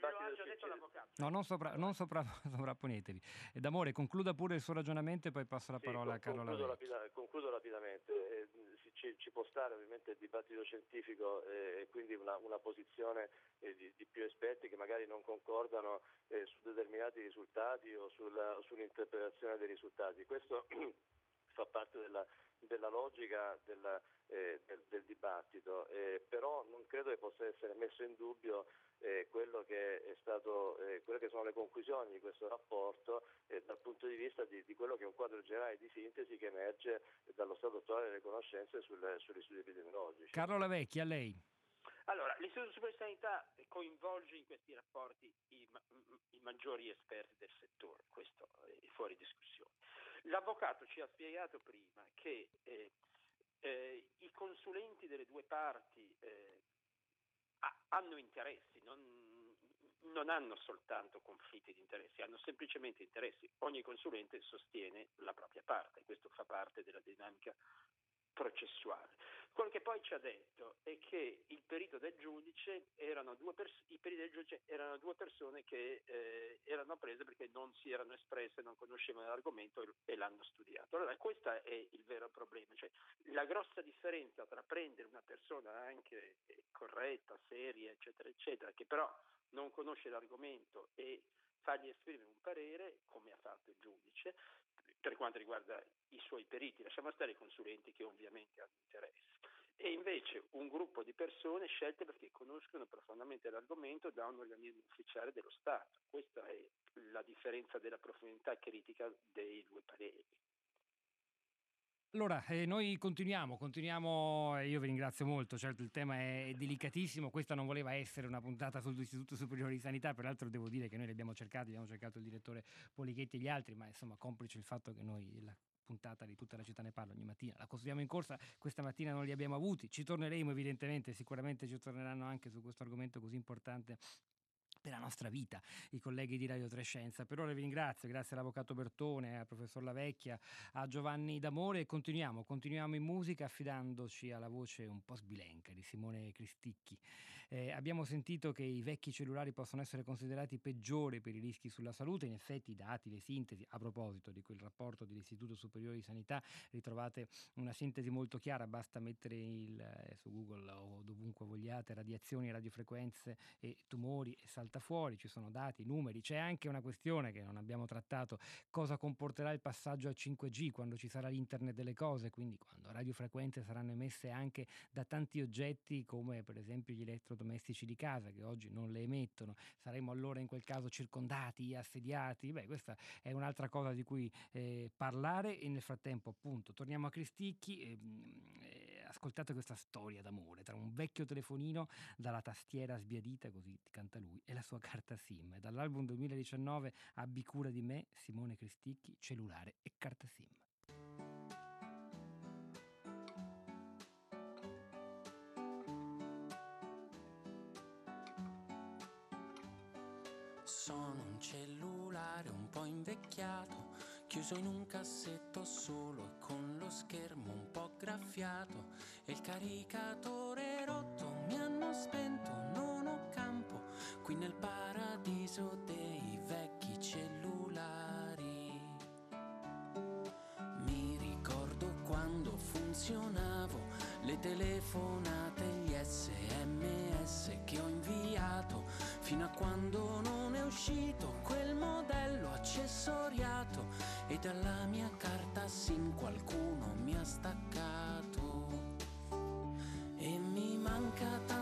Allora, no, no, dicevo, nel dibattito No, non, sopra, non sopra, sovrapponetevi. E D'Amore, concluda pure il suo ragionamento e poi passo la parola sì, a Carlo concludo, rapida, concludo rapidamente. Eh, ci, ci, può stare ovviamente il dibattito scientifico eh, e quindi una, una posizione eh, di, di, più esperti che magari non concordano eh, su determinati risultati o sulla, sull'interpretazione dei risultati. Questo fa parte della, della logica della, eh, del, del, dibattito, eh, però non credo che possa essere messo in dubbio eh, quello che è stato, eh, quelle che sono le conclusioni di questo rapporto eh, dal punto di vista di, di, quello che è un quadro generale di sintesi che emerge dallo stato attuale delle conoscenze sul, sugli studi epidemiologici. Carlo Lavecchi, a lei. Allora, l'Istituto Superiore di Sanità coinvolge in questi rapporti i, i, maggiori esperti del settore, questo è fuori discussione. L'avvocato ci ha spiegato prima che eh, eh, i consulenti delle due parti eh, hanno interessi, non, non hanno soltanto conflitti di interessi, hanno semplicemente interessi. Ogni consulente sostiene la propria parte, questo fa parte della dinamica processuale. Quello che poi ci ha detto è che il perito del giudice erano due, pers- del giudice erano due persone che eh, erano prese perché non si erano espresse, non conoscevano l'argomento e, e l'hanno studiato. Allora questo è il vero problema, cioè, la grossa differenza tra prendere una persona anche corretta, seria, eccetera, eccetera, che però non conosce l'argomento e fargli esprimere un parere, come ha fatto il giudice, per quanto riguarda i suoi periti, lasciamo stare i consulenti che ovviamente hanno interesse. E invece un gruppo di persone scelte perché conoscono profondamente l'argomento da un organismo ufficiale dello Stato. Questa è la differenza della profondità critica dei due pareri. Allora, eh, noi continuiamo, continuiamo, io vi ringrazio molto, certo il tema è delicatissimo, questa non voleva essere una puntata sull'Istituto Superiore di Sanità, peraltro devo dire che noi l'abbiamo cercato, abbiamo cercato il direttore Polichetti e gli altri, ma insomma complice il fatto che noi la puntata di tutta la città ne parla ogni mattina, la costruiamo in corsa, questa mattina non li abbiamo avuti, ci torneremo evidentemente, sicuramente ci torneranno anche su questo argomento così importante per la nostra vita, i colleghi di Radio Trescenza. Per ora vi ringrazio, grazie all'Avvocato Bertone, al Professor Lavecchia, a Giovanni D'Amore e continuiamo, continuiamo in musica affidandoci alla voce un po' sbilenca di Simone Cristicchi. Eh, abbiamo sentito che i vecchi cellulari possono essere considerati peggiori per i rischi sulla salute, in effetti i dati, le sintesi, a proposito di quel rapporto dell'Istituto Superiore di Sanità, ritrovate una sintesi molto chiara, basta mettere il, eh, su Google o dovunque vogliate radiazioni, radiofrequenze e tumori e salta fuori, ci sono dati, numeri, c'è anche una questione che non abbiamo trattato, cosa comporterà il passaggio a 5G quando ci sarà l'internet delle cose, quindi quando radiofrequenze saranno emesse anche da tanti oggetti come per esempio gli elettrodomestici domestici di casa che oggi non le emettono, saremo allora in quel caso circondati, assediati? Beh, questa è un'altra cosa di cui eh, parlare e nel frattempo appunto torniamo a Cristicchi. E, eh, ascoltate questa storia d'amore tra un vecchio telefonino dalla tastiera sbiadita, così canta lui, e la sua carta SIM. Dall'album 2019 Abbi cura di me, Simone Cristicchi, cellulare e carta SIM. Sono un cellulare un po' invecchiato, chiuso in un cassetto solo e con lo schermo un po' graffiato e il caricatore rotto mi hanno spento, non ho campo qui nel paradiso dei vecchi cellulari. Mi ricordo quando funzionavo le telefonate, sms che ho inviato fino a quando non è uscito. Quel modello accessoriato e dalla mia carta SIM qualcuno mi ha staccato. E mi manca tanto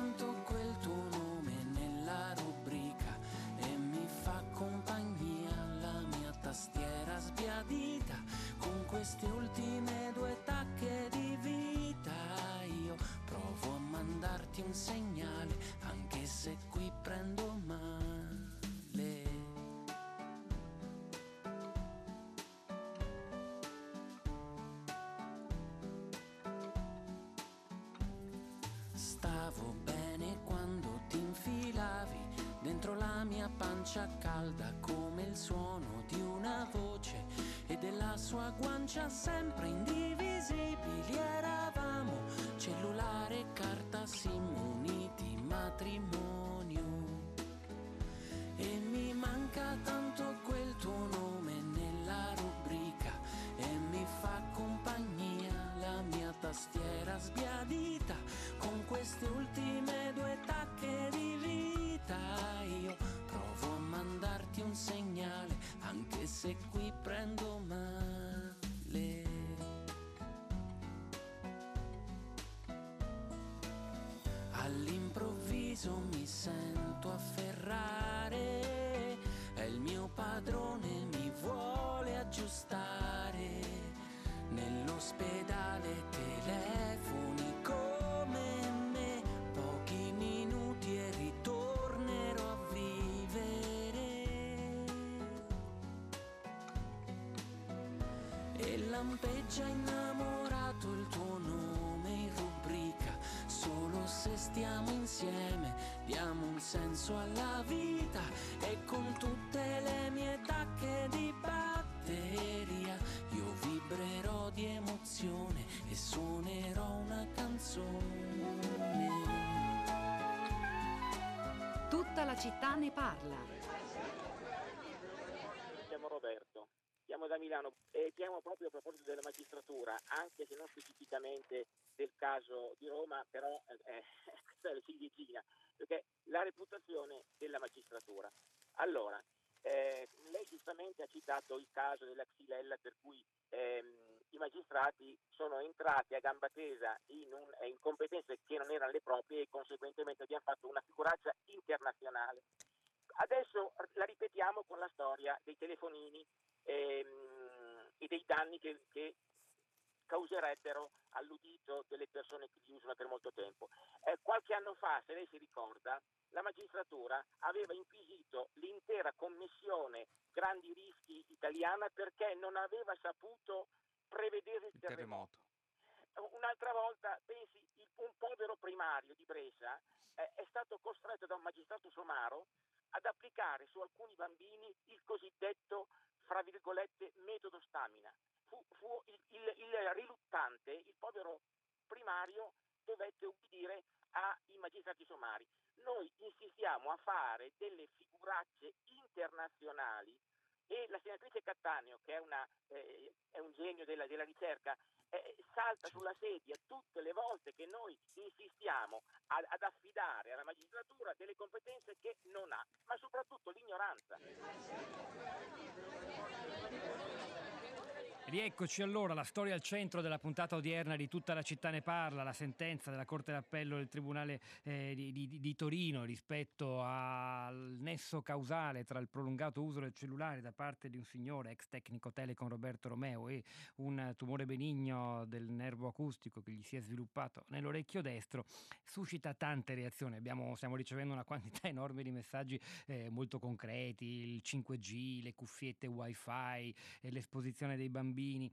mandarti un segnale anche se qui prendo male. Stavo bene quando ti infilavi dentro la mia pancia calda come il suono di una voce e della sua guancia sempre indivisibili. Eravamo cellulare carta sim uniti matrimonio all'improvviso mi sento afferrare. È il mio padrone mi vuole aggiustare. Nell'ospedale telefoni come me pochi minuti e ritornerò a vivere. E lampeggia innamorato stiamo insieme, diamo un senso alla vita e con tutte le mie tacche di batteria io vibrerò di emozione e suonerò una canzone. Tutta la città ne parla. Erano le proprie e conseguentemente abbiamo fatto una figuraccia internazionale. Adesso la ripetiamo con la storia dei telefonini ehm, e dei danni che, che causerebbero all'udito delle persone che li usano per molto tempo. Eh, qualche anno fa, se lei si ricorda, la magistratura aveva inquisito l'intera commissione grandi rischi italiana perché non aveva saputo prevedere il, terremoto. Un'altra volta, pensi, un povero primario di Brescia eh, è stato costretto da un magistrato somaro ad applicare su alcuni bambini il cosiddetto, fra virgolette, metodo stamina. Fu, fu il, il, il riluttante, il povero primario, dovette ubbidire ai magistrati somari. Noi insistiamo a fare delle figuracce internazionali e la senatrice Cattaneo, che è, una, eh, è un genio della, della ricerca, eh, salta sulla sedia tutte le volte che noi insistiamo ad, ad affidare alla magistratura delle competenze che non ha, ma soprattutto l'ignoranza. Rieccoci allora, la storia al centro della puntata odierna di Tutta la città ne parla, la sentenza della Corte d'Appello del Tribunale eh, di, di, di, Torino rispetto al nesso causale tra il prolungato uso del cellulare da parte di un signore, ex tecnico Telecom Roberto Romeo, e un tumore benigno del nervo acustico che gli si è sviluppato nell'orecchio destro, suscita tante reazioni. Abbiamo, stiamo ricevendo una quantità enorme di messaggi eh, molto concreti, il 5G, le cuffiette wifi, eh, l'esposizione dei bambini bambini,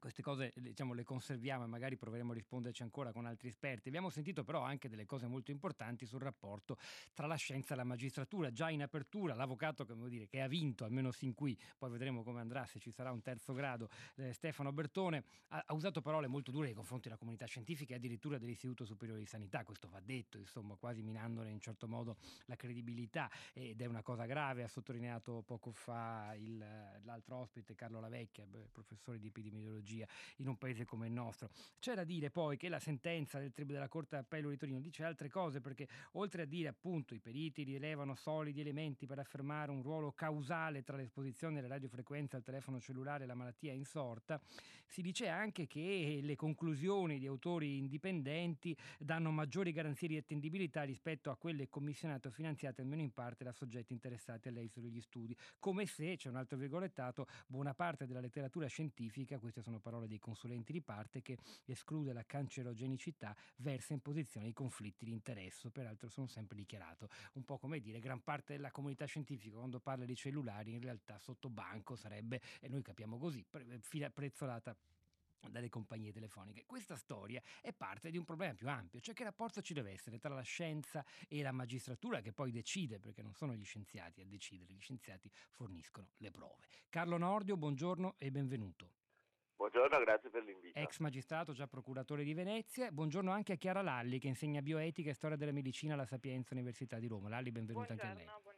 queste cose diciamo, le conserviamo e magari proveremo a risponderci ancora con altri esperti. Abbiamo sentito però anche delle cose molto importanti sul rapporto tra la scienza e la magistratura. Già in apertura l'avvocato dire, che ha vinto, almeno sin qui, poi vedremo come andrà, se ci sarà un terzo grado, eh, Stefano Bertone, ha, ha, usato parole molto dure nei confronti della comunità scientifica e addirittura dell'Istituto Superiore di Sanità. Questo va detto, insomma, quasi minandone in certo modo la credibilità ed è una cosa grave. Ha sottolineato poco fa il, l'altro ospite, Carlo Lavecchia, professore di epidemiologia tecnologia in un paese come il nostro. C'è da dire poi che la sentenza del Tribunale della Corte d'Appello di Torino dice altre cose perché oltre a dire appunto i periti rilevano solidi elementi per affermare un ruolo causale tra l'esposizione alle radiofrequenze al telefono cellulare e la malattia insorta, si dice anche che le conclusioni di autori indipendenti danno maggiori garanzie di attendibilità rispetto a quelle commissionate o finanziate almeno in parte da soggetti interessati all'esito degli studi, come se, c'è un altro virgolettato, buona parte della letteratura scientifica, queste sono parole dei consulenti di parte, che esclude la cancerogenicità, versa in posizione di conflitti di interesse. Peraltro sono sempre dichiarato, un po' come dire, gran parte della comunità scientifica quando parla di cellulari in realtà sotto banco sarebbe, e noi capiamo così, prezzolata dalle compagnie telefoniche. Questa storia è parte di un problema più ampio, cioè che rapporto ci deve essere tra la scienza e la magistratura che poi decide, perché non sono gli scienziati a decidere, gli scienziati forniscono le prove. Carlo Nordio, buongiorno e benvenuto. Buongiorno, grazie per l'invito. Ex magistrato, già procuratore di Venezia. Buongiorno anche a Chiara Lalli che insegna bioetica e storia della medicina alla Sapienza Università di Roma. Lalli, benvenuta buongiorno, anche a lei.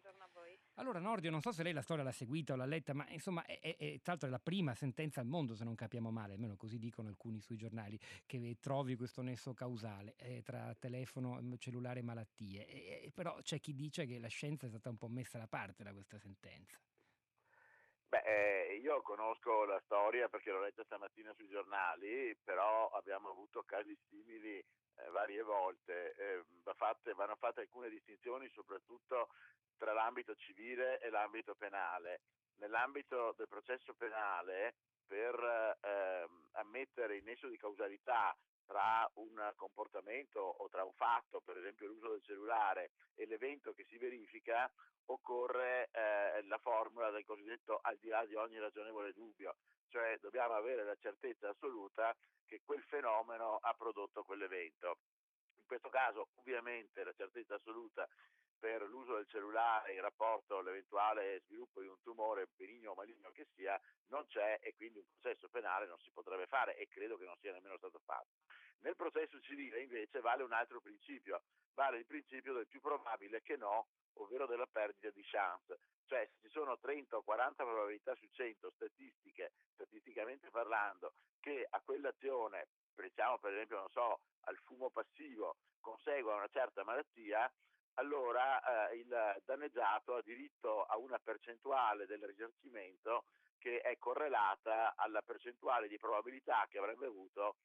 Allora Nordio, non so se lei la storia l'ha seguita o l'ha letta, ma insomma è, è, è, tra l'altro è la prima sentenza al mondo, se non capiamo male, almeno così dicono alcuni sui giornali, che trovi questo nesso causale eh, tra telefono, cellulare e malattie. E, però c'è chi dice che la scienza è stata un po' messa da parte da questa sentenza. Beh, eh, io conosco la storia perché l'ho letta stamattina sui giornali, però abbiamo avuto casi simili eh, varie volte. Eh, fatte, vanno fatte alcune distinzioni soprattutto tra l'ambito civile e l'ambito penale. Nell'ambito del processo penale, per ehm, ammettere il nesso di causalità tra un comportamento o tra un fatto, per esempio l'uso del cellulare, e l'evento che si verifica, occorre eh, la formula del cosiddetto al di là di ogni ragionevole dubbio, cioè dobbiamo avere la certezza assoluta che quel fenomeno ha prodotto quell'evento. In questo caso ovviamente la certezza assoluta per l'uso del cellulare in rapporto all'eventuale sviluppo di un tumore benigno o maligno che sia non c'è e quindi un processo penale non si potrebbe fare e credo che non sia nemmeno stato fatto. Nel processo civile invece vale un altro principio, vale il principio del più probabile che no, ovvero della perdita di chance. Cioè se ci sono 30 o 40 probabilità su 100 statistiche, statisticamente parlando, che a quell'azione, pensiamo per esempio, non so, al fumo passivo, consegua una certa malattia, allora eh, il danneggiato ha diritto a una percentuale del risarcimento che è correlata alla percentuale di probabilità che avrebbe avuto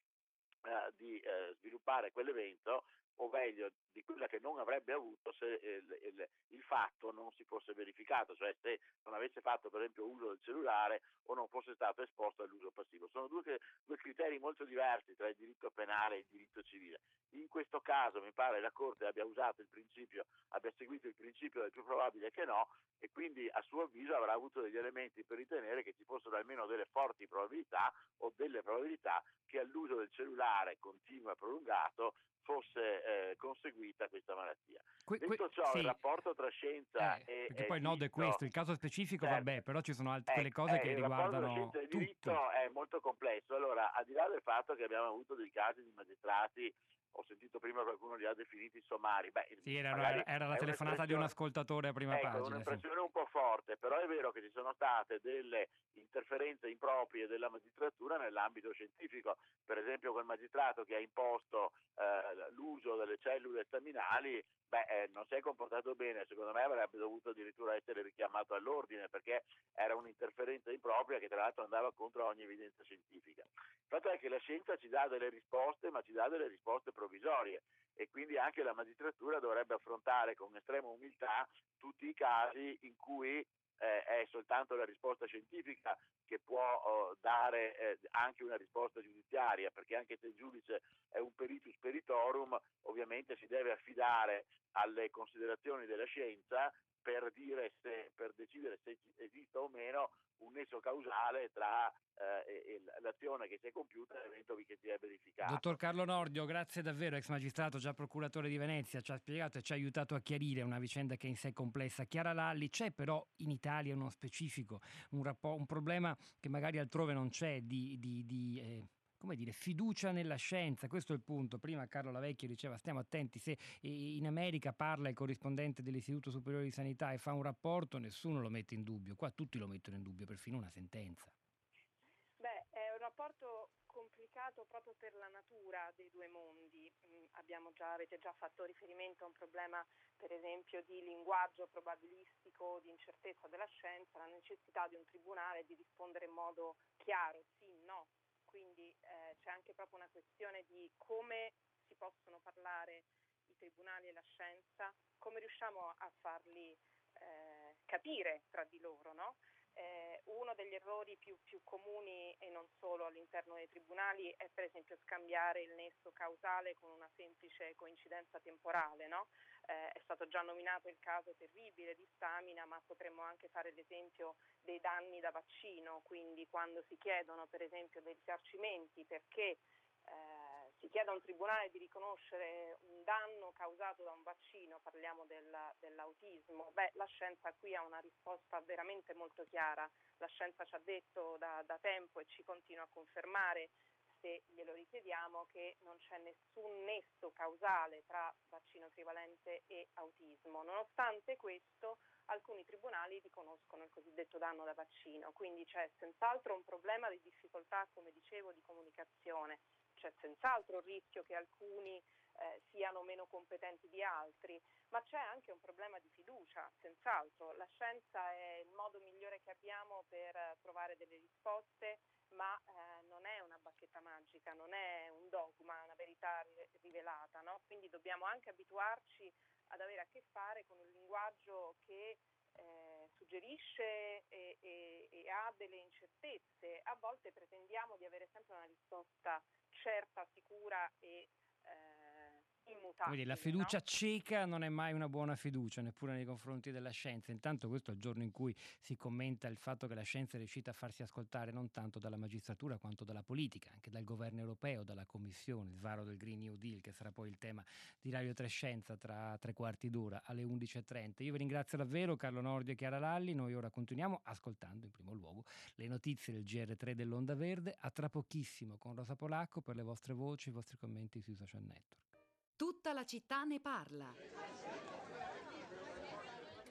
eh, di eh, sviluppare quell'evento o meglio di quella che non avrebbe avuto se il, il, il, fatto non si fosse verificato, cioè se non avesse fatto per esempio uso del cellulare o non fosse stato esposto all'uso passivo. Sono due, due criteri molto diversi tra il diritto penale e il diritto civile. In questo caso mi pare la Corte abbia usato il principio, abbia seguito il principio del più probabile che no e quindi a suo avviso avrà avuto degli elementi per ritenere che ci fossero almeno delle forti probabilità o delle probabilità che all'uso del cellulare continuo e prolungato fosse eh, conseguita questa malattia. Que, que, Detto ciò, sì. il rapporto tra scienza eh, e... Perché poi il nodo è questo, il caso specifico certo. vabbè, però ci sono altre quelle cose eh, che riguardano Il rapporto tra scienza e diritto tutto. è molto complesso. Allora, al di là del fatto che abbiamo avuto dei casi di magistrati ho sentito prima qualcuno li ha definiti sommari. Beh, sì, era, era la telefonata di un ascoltatore a prima ecco, pagina. un'impressione sì. un po' forte, però è vero che ci sono state delle interferenze improprie della magistratura nell'ambito scientifico. Per esempio quel magistrato che ha imposto eh, l'uso delle cellule staminali beh, eh, non si è comportato bene, secondo me avrebbe dovuto addirittura essere richiamato all'ordine perché era un'interferenza impropria che tra l'altro andava contro ogni evidenza scientifica. Il fatto è che la scienza ci dà delle risposte, ma ci dà delle risposte provvisorie. E quindi anche la magistratura dovrebbe affrontare con estrema umiltà tutti i casi in cui eh, è soltanto la risposta scientifica che può oh, dare eh, anche una risposta giudiziaria, perché anche se il giudice è un peritus peritorum, ovviamente si deve affidare alle considerazioni della scienza per, se, per decidere se esista o meno un nesso causale tra eh, l'azione che si è compiuta e l'evento che si è verificato. Dottor Carlo Nordio, grazie davvero, ex magistrato, già procuratore di Venezia, ci ha spiegato e ci ha aiutato a chiarire una vicenda che è in sé complessa. Chiara Lalli, c'è però in Italia uno specifico, un, rappo- un problema che magari altrove non c'è di... di, di eh, come dire, fiducia nella scienza, questo è il punto. Prima Carlo Lavecchio diceva stiamo attenti, se in America parla il corrispondente dell'Istituto Superiore di Sanità e fa un rapporto, nessuno lo mette in dubbio, qua tutti lo mettono in dubbio, perfino una sentenza. Beh, è un rapporto complicato proprio per la natura dei due mondi. Mm, già, avete già fatto riferimento a un problema per esempio di linguaggio probabilistico, di incertezza della scienza, la necessità di un tribunale di rispondere in modo chiaro, sì, no, quindi eh, c'è anche proprio una questione di come si possono parlare i tribunali e la scienza, come riusciamo a farli eh, capire tra di loro. No? Eh, uno degli errori più, più, comuni e non solo all'interno dei tribunali è per esempio scambiare il nesso causale con una semplice coincidenza temporale. No? Eh, è stato già nominato il caso terribile di Stamina, ma potremmo anche fare l'esempio dei danni da vaccino, quindi quando si chiedono per esempio dei risarcimenti perché eh, si chiede a un tribunale di riconoscere un danno causato da un vaccino, parliamo del, dell'autismo, beh, la scienza qui ha una risposta veramente molto chiara. La scienza ci ha detto da, da tempo e ci continua a confermare se glielo richiediamo che non c'è nessun nesso causale tra vaccino trivalente e autismo. Nonostante questo, alcuni tribunali riconoscono il cosiddetto danno da vaccino, quindi c'è senz'altro un problema di difficoltà, come dicevo, di comunicazione c'è senz'altro il rischio che alcuni eh, siano meno competenti di altri, ma c'è anche un problema di fiducia, senz'altro. La scienza è il modo migliore che abbiamo per trovare delle risposte, ma eh, non è una bacchetta magica, non è un dogma, una verità rivelata, no? quindi dobbiamo anche abituarci ad avere a che fare con un linguaggio che eh, suggerisce e, e, e, ha delle incertezze, a volte pretendiamo di avere sempre una risposta certa, sicura e eh, immutabili. Quindi la fiducia no? cieca non è mai una buona fiducia, neppure nei confronti della scienza. Intanto questo è il giorno in cui si commenta il fatto che la scienza è riuscita a farsi ascoltare non tanto dalla magistratura quanto dalla politica, anche dal governo europeo, dalla commissione, il varo del Green New Deal, che sarà poi il tema di Radio Trescenza tra tre quarti d'ora alle 11.30. Io vi ringrazio davvero Carlo Nordio e Chiara Lalli, noi ora continuiamo ascoltando in primo luogo le notizie del GR3 dell'Onda Verde, a tra pochissimo con Rosa Polacco per le vostre voci, i vostri commenti sui social network. La città ne parla.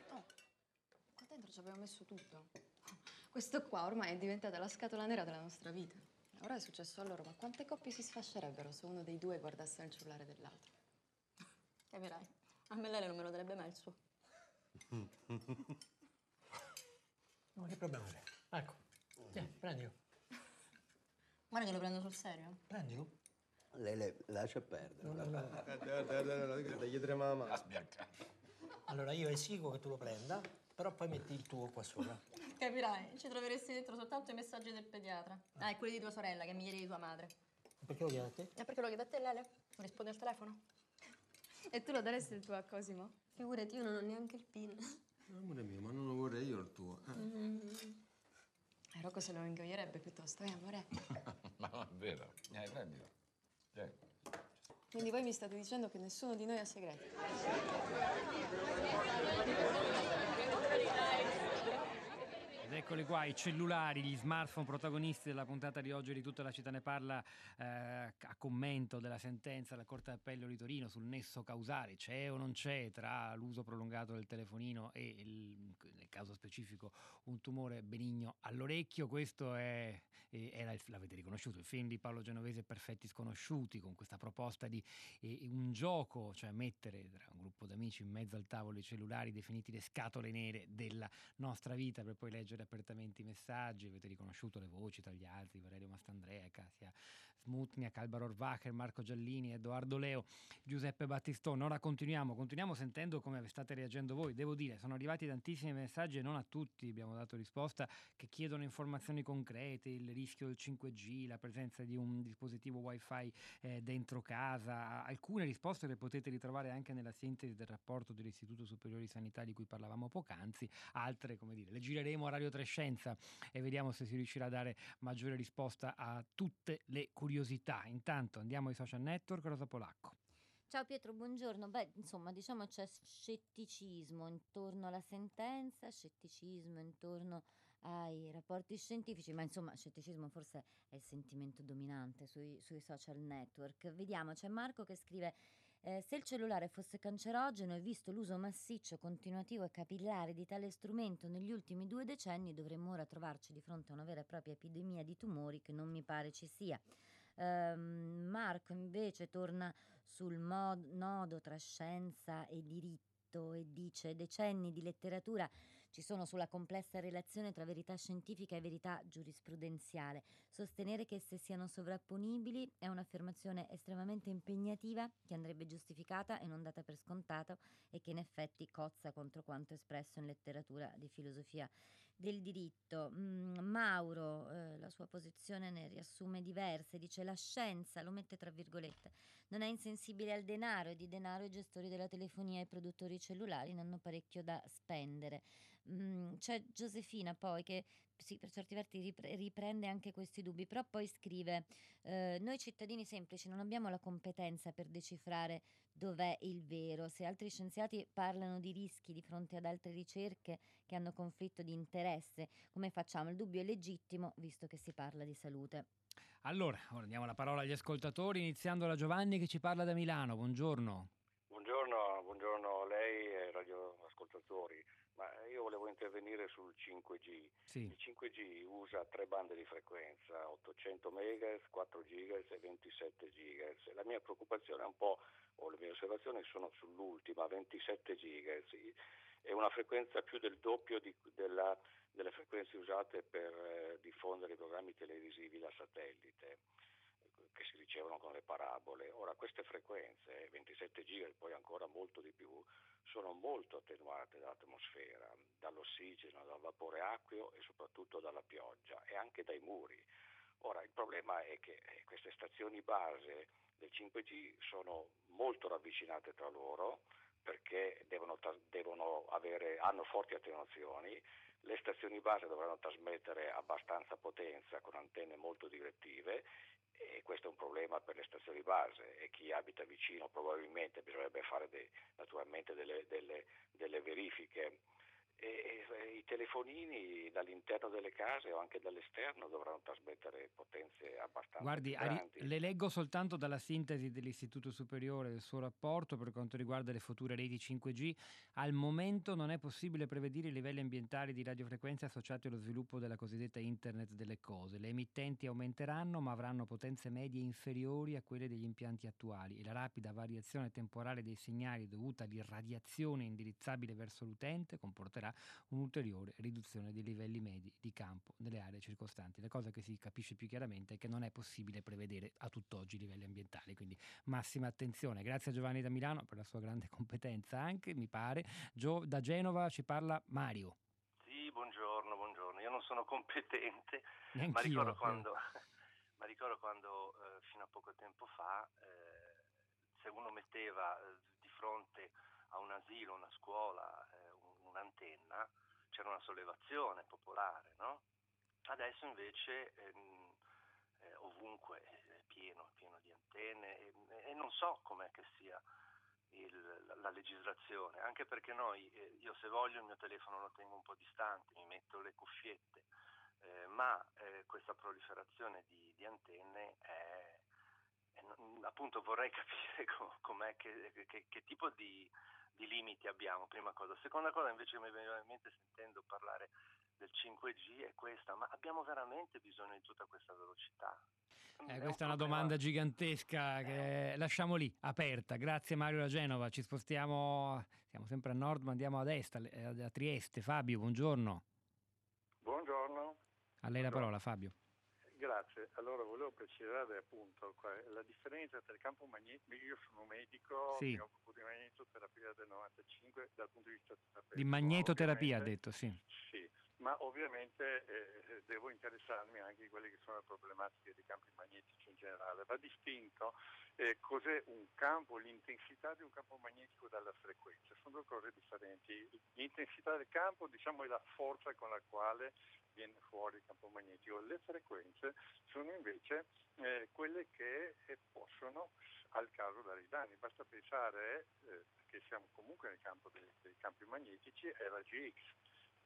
Oh, qua dentro ci abbiamo messo tutto. Questo qua ormai è diventata la scatola nera della nostra vita. Ora è successo a loro, ma quante coppie si sfascerebbero se uno dei due guardasse il cellulare dell'altro? Capirai, a me lei non me lo darebbe mai il suo. Ma che problema c'è? Ecco, tieni, prendilo. Guarda che lo prendo sul serio. Prendilo. Lei le lascia perdere. No, no, no. Gli trema la mano. Allora io esigo che tu lo prenda, però poi metti il tuo qua sopra. Capirai, ci troveresti dentro soltanto i messaggi del pediatra. Ah, e quelli di tua sorella, che mi chiedi di tua madre. Perché lo chiedi a te? E perché lo chiede a te, Lele? Non rispondi al telefono? E tu lo daresti il tuo a Cosimo? Figurati, io non ho neanche il PIN. Amore mio, ma non lo vorrei io il tuo. eh. Mm. E Rocco se lo ingoierebbe piuttosto, eh, amore? Ma non è vero. Eh, prendilo. Quindi voi mi state dicendo che nessuno di noi ha segreti. Ed eccoli qua, i cellulari, gli smartphone protagonisti della puntata di oggi di Tutta la città ne parla eh, a commento della sentenza della Corte d'Appello di Torino sul nesso causale, c'è o non c'è tra l'uso prolungato del telefonino e il- nel caso specifico un tumore benigno all'orecchio. Questo è, era l'avete riconosciuto, il film di Paolo Genovese Perfetti Sconosciuti con questa proposta di eh, un gioco, cioè mettere tra un gruppo d'amici in mezzo al tavolo i cellulari definiti le scatole nere della nostra vita per poi leggere apertamente i messaggi. Avete riconosciuto le voci tra gli altri, Valerio Mastandrea, Casia Smutniak, Alvaro Orvacher, Marco Giallini, Edoardo Leo, Giuseppe Battistone. Ora continuiamo, continuiamo sentendo come state reagendo voi. Devo dire, sono arrivati tantissimi messaggi e non a tutti abbiamo dato risposta che chiedono informazioni concrete, il rischio del 5G, la presenza di un dispositivo wifi eh, dentro casa. Alcune risposte le potete ritrovare anche nella sintesi del rapporto dell'Istituto Superiore di Sanità di cui parlavamo poc'anzi, altre, come dire, le gireremo a Radio Trescenza e vediamo se si riuscirà a dare maggiore risposta a tutte le curiosità. Intanto andiamo ai social network, Rosa Polacco. Ciao Pietro, buongiorno. Beh, insomma, diciamo c'è scetticismo intorno alla sentenza, scetticismo intorno ai rapporti scientifici, ma insomma, scetticismo forse è il sentimento dominante sui, sui social network. Vediamo, c'è Marco che scrive. eh, se il cellulare fosse cancerogeno e visto l'uso massiccio, continuativo e capillare di tale strumento negli ultimi due decenni, dovremmo ora trovarci di fronte a una vera e propria epidemia di tumori che non mi pare ci sia. Ehm, Marco invece torna sul mod- nodo tra scienza e diritto e dice decenni di letteratura ci sono sulla complessa relazione tra verità scientifica e verità giurisprudenziale. Sostenere che esse siano sovrapponibili è un'affermazione estremamente impegnativa che andrebbe giustificata e non data per scontato e che in effetti cozza contro quanto espresso in letteratura di filosofia del diritto. Mm, Mauro, eh, la sua posizione ne riassume diverse, dice la scienza, lo mette tra virgolette, non è insensibile al denaro e di denaro i gestori della telefonia e i produttori cellulari ne hanno parecchio da spendere. Mm, c'è Giosefina poi che sì, per certi versi ripre- riprende anche questi dubbi, però poi scrive eh, noi cittadini semplici non abbiamo la competenza per decifrare dov'è il vero. Se altri scienziati parlano di rischi di fronte ad altre ricerche che hanno conflitto di interesse, come facciamo? Il dubbio è legittimo visto che si parla di salute. Allora, ora diamo la parola agli ascoltatori, iniziando da Giovanni che ci parla da Milano. Buongiorno. Buongiorno, buongiorno radioascoltatori. Ma io volevo intervenire sul 5G. Sì. Il 5G usa tre bande di frequenza, 800 MHz, 4 GHz e 27 GHz. La mia preoccupazione è un po', o le mie osservazioni sono sull'ultima, 27 GHz. È una frequenza più del doppio di- della- delle frequenze usate per eh, diffondere i programmi televisivi da satellite che si ricevono con le parabole. Ora queste frequenze, 27 giga e poi ancora molto di più, sono molto attenuate dall'atmosfera, dall'ossigeno, dal vapore acqueo e soprattutto dalla pioggia e anche dai muri. Ora il problema è che eh, queste stazioni base del 5G sono molto ravvicinate tra loro perché devono, devono avere, hanno forti attenuazioni, le stazioni base dovranno trasmettere abbastanza potenza con antenne molto direttive e questo è un problema per le stazioni base e chi abita vicino probabilmente bisognerebbe fare dei, naturalmente delle, delle, delle verifiche e, e, i telefonini dall'interno delle case o anche dall'esterno dovranno trasmettere potenze abbastanza Guardi, grandi. le leggo soltanto dalla sintesi dell'Istituto Superiore del suo rapporto per quanto riguarda le future reti 5G. Al momento non è possibile prevedere i livelli ambientali di radiofrequenze associati allo sviluppo della cosiddetta Internet delle cose. Le emittenti aumenteranno ma avranno potenze medie inferiori a quelle degli impianti attuali e la rapida variazione temporale dei segnali dovuta all'irradiazione indirizzabile verso l'utente comporterà un'ulteriore riduzione dei livelli medi di campo nelle aree circostanti. La cosa che si capisce più chiaramente è che non è possibile prevedere a tutt'oggi i livelli ambientali, quindi massima attenzione. Grazie a Giovanni da Milano per la sua grande competenza anche, mi pare. Gio, da Genova ci parla Mario. Sì, buongiorno, buongiorno. Io non sono competente, Neanch'io, ma ricordo eh. quando, ma ricordo quando eh, fino a poco tempo fa, eh, se uno metteva eh, di fronte a un asilo, una scuola, eh, un'antenna, c'era una sollevazione popolare, no? Adesso invece ehm, eh, ovunque è pieno, pieno di antenne e, e non so com'è che sia il- la, la legislazione, anche perché noi, eh, io se voglio il mio telefono lo tengo un po' distante, mi metto le cuffiette, eh, ma eh, questa proliferazione di, di antenne è, è appunto vorrei capire co- com'è che, che- che tipo di, di limiti abbiamo, prima cosa. Seconda cosa invece mi veniva in mente sentendo parlare del 5G è questa, ma abbiamo veramente bisogno di tutta questa velocità? Eh, questa è una domanda gigantesca che lasciamo lì, aperta. Grazie Mario da Genova, ci spostiamo, siamo sempre a nord, ma andiamo ad est, a a Trieste. Fabio, buongiorno. Buongiorno, A lei la parola Fabio. Grazie. Allora volevo precisare appunto la differenza tra il campo magnetico, io sono un medico, Sì. mi occupo di magnetoterapia del 95 dal punto di vista terapeutico. Di magnetoterapia ha detto, sì. Sì, ma ovviamente eh, devo interessarmi anche di quelle che sono le problematiche dei campi magnetici in generale. Va distinto eh, cos'è un campo, l'intensità di un campo magnetico dalla frequenza, sono due cose differenti. L'intensità del campo diciamo, è la forza con la quale viene fuori il campo magnetico, le frequenze sono invece eh, quelle che eh, possono al caso dare i danni. Basta pensare eh, che siamo comunque nel campo dei, dei campi magnetici e la GX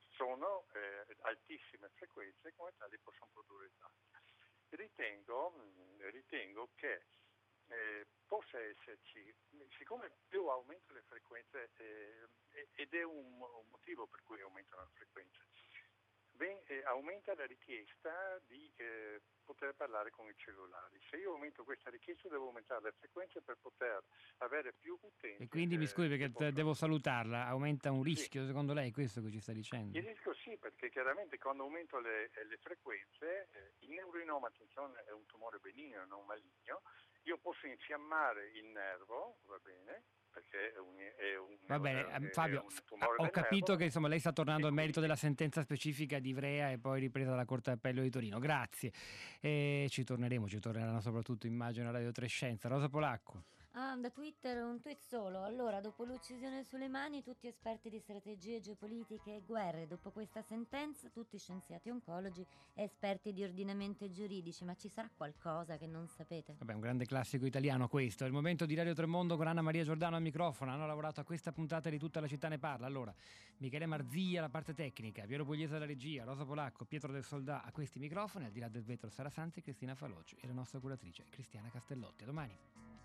sono eh, altissime frequenze come tali possono produrre danni. Ritengo, mh, ritengo che eh, possa esserci, siccome più aumentano le frequenze, eh, ed è un, un motivo per cui aumentano le frequenze, ben, eh, aumenta la richiesta di eh, poter parlare con i cellulari. Se io aumento questa richiesta devo aumentare le frequenze per poter avere più utenti. E quindi mi eh, scusi perché possono- devo salutarla, aumenta un rischio secondo lei, questo che ci sta dicendo? Il rischio sì, perché chiaramente quando aumento le, le frequenze, eh, il neurinoma, attenzione, è un tumore benigno, non maligno, io posso infiammare il nervo, va bene, perché è un, è un, Va bene, è- ehm, Fabio, tumore ho capito nervo. che insomma lei sta tornando al merito della sentenza specifica di Ivrea e poi ripresa dalla Corte d'Appello di Torino. Grazie. E ci torneremo, ci torneranno soprattutto immagino a Radio Trescenza. Rosa Polacco. Ah, da Twitter un tweet solo. Allora, dopo l'uccisione sulle mani, tutti esperti di strategie geopolitiche e guerre. Dopo questa sentenza, tutti scienziati oncologi e esperti di ordinamento giuridici. Ma ci sarà qualcosa che non sapete? Vabbè, un grande classico italiano questo. È il momento di Radio Tremondo con Anna Maria Giordano al microfono. Hanno lavorato a questa puntata di Tutta la città ne parla. Allora, Michele Marzia, la parte tecnica, Piero Pugliese alla regia, Rosa Polacco, Pietro del Soldà a questi microfoni, al di là del vetro Sara Sanzi Cristina Faloci e la nostra curatrice Cristiana Castellotti. A domani.